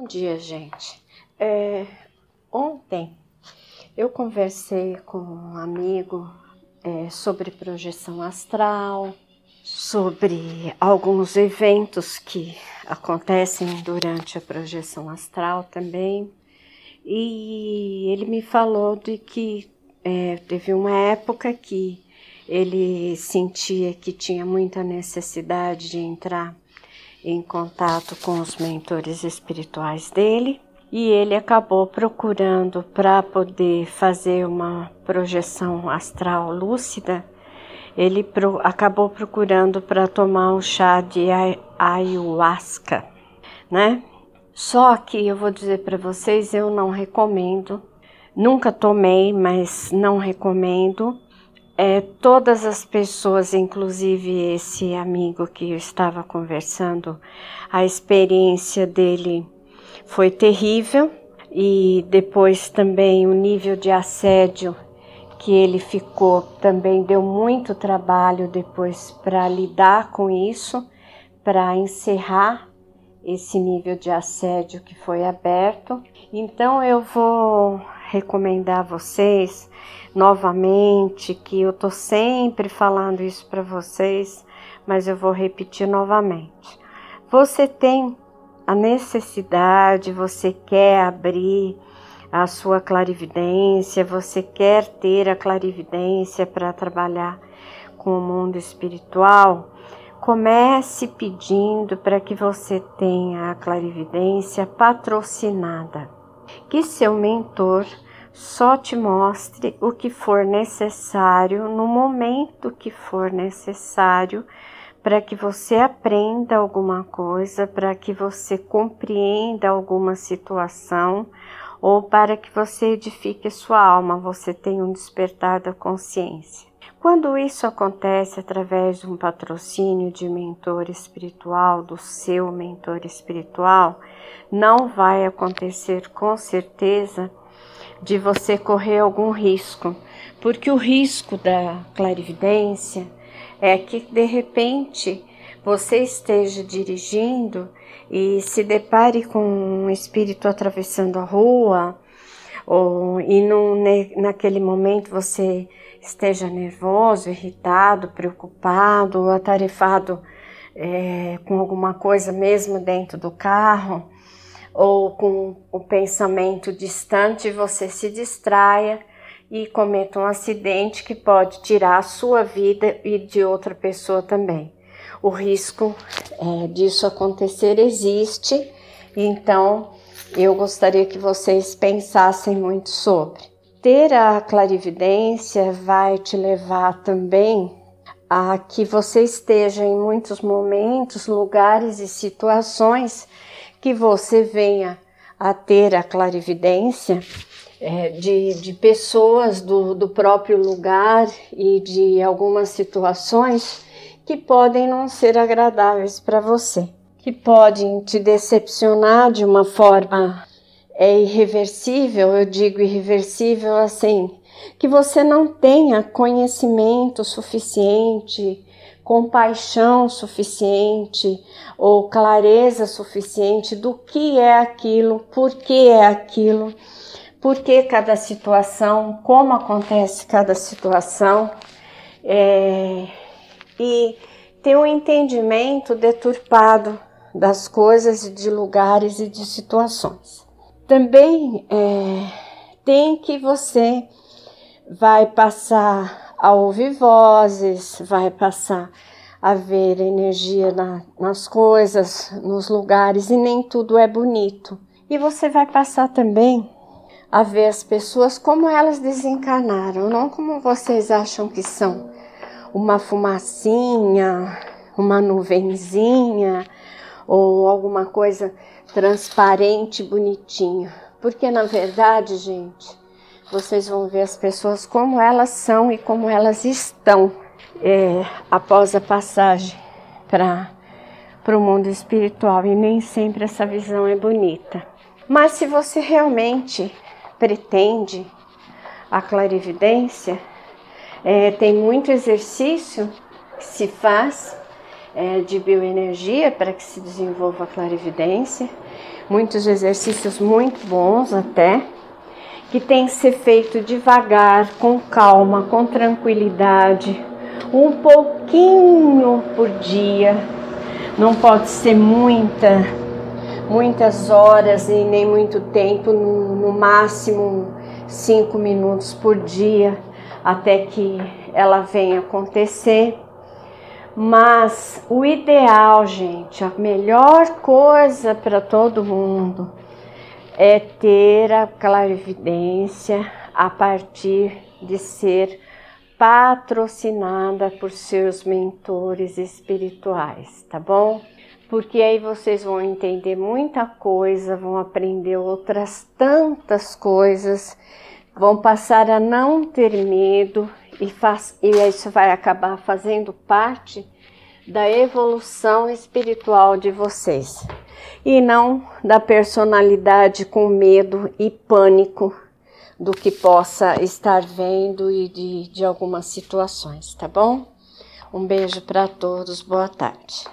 Bom dia, gente. É, ontem eu conversei com um amigo é, sobre projeção astral, sobre alguns eventos que acontecem durante a projeção astral também. E ele me falou de que é, teve uma época que ele sentia que tinha muita necessidade de entrar em contato com os mentores espirituais dele e ele acabou procurando para poder fazer uma projeção astral lúcida. Ele pro, acabou procurando para tomar um chá de ayahuasca, né? Só que eu vou dizer para vocês, eu não recomendo. Nunca tomei, mas não recomendo é, todas as pessoas, inclusive esse amigo que eu estava conversando, a experiência dele foi terrível e depois também o nível de assédio que ele ficou também deu muito trabalho depois para lidar com isso, para encerrar esse nível de assédio que foi aberto. Então eu vou recomendar a vocês novamente que eu tô sempre falando isso para vocês, mas eu vou repetir novamente. Você tem a necessidade, você quer abrir a sua clarividência, você quer ter a clarividência para trabalhar com o mundo espiritual, comece pedindo para que você tenha a clarividência patrocinada que seu mentor só te mostre o que for necessário no momento que for necessário para que você aprenda alguma coisa, para que você compreenda alguma situação ou para que você edifique sua alma, você tenha um despertar da consciência. Quando isso acontece através de um patrocínio de mentor espiritual, do seu mentor espiritual, não vai acontecer com certeza de você correr algum risco, porque o risco da clarividência é que de repente você esteja dirigindo e se depare com um espírito atravessando a rua, ou e num, naquele momento você esteja nervoso, irritado, preocupado, atarefado é, com alguma coisa mesmo dentro do carro, ou com o pensamento distante, você se distraia e cometa um acidente que pode tirar a sua vida e de outra pessoa também. O risco é, disso acontecer existe, então eu gostaria que vocês pensassem muito sobre. Ter a clarividência vai te levar também a que você esteja em muitos momentos, lugares e situações que você venha a ter a clarividência é, de, de pessoas do, do próprio lugar e de algumas situações que podem não ser agradáveis para você, que podem te decepcionar de uma forma é irreversível, eu digo irreversível assim, que você não tenha conhecimento suficiente, compaixão suficiente ou clareza suficiente do que é aquilo, por que é aquilo, por que cada situação, como acontece cada situação, é, e ter um entendimento deturpado das coisas, de lugares e de situações. Também é, tem que você vai passar a ouvir vozes, vai passar a ver energia na, nas coisas, nos lugares, e nem tudo é bonito. E você vai passar também a ver as pessoas como elas desencarnaram, não como vocês acham que são. Uma fumacinha, uma nuvenzinha ou alguma coisa transparente, bonitinho. Porque na verdade, gente, vocês vão ver as pessoas como elas são e como elas estão é, após a passagem para para o mundo espiritual e nem sempre essa visão é bonita. Mas se você realmente pretende a clarividência, é, tem muito exercício que se faz é, de bioenergia para que se desenvolva a clarividência. muitos exercícios muito bons até, que tem que ser feito devagar, com calma, com tranquilidade, um pouquinho por dia. Não pode ser muita, muitas horas e nem muito tempo, no, no máximo cinco minutos por dia, até que ela venha acontecer. Mas o ideal, gente, a melhor coisa para todo mundo é ter a clarividência a partir de ser patrocinada por seus mentores espirituais, tá bom? Porque aí vocês vão entender muita coisa, vão aprender outras tantas coisas, vão passar a não ter medo e, faz, e isso vai acabar fazendo parte da evolução espiritual de vocês e não da personalidade com medo e pânico do que possa estar vendo e de, de algumas situações, tá bom? Um beijo para todos, boa tarde.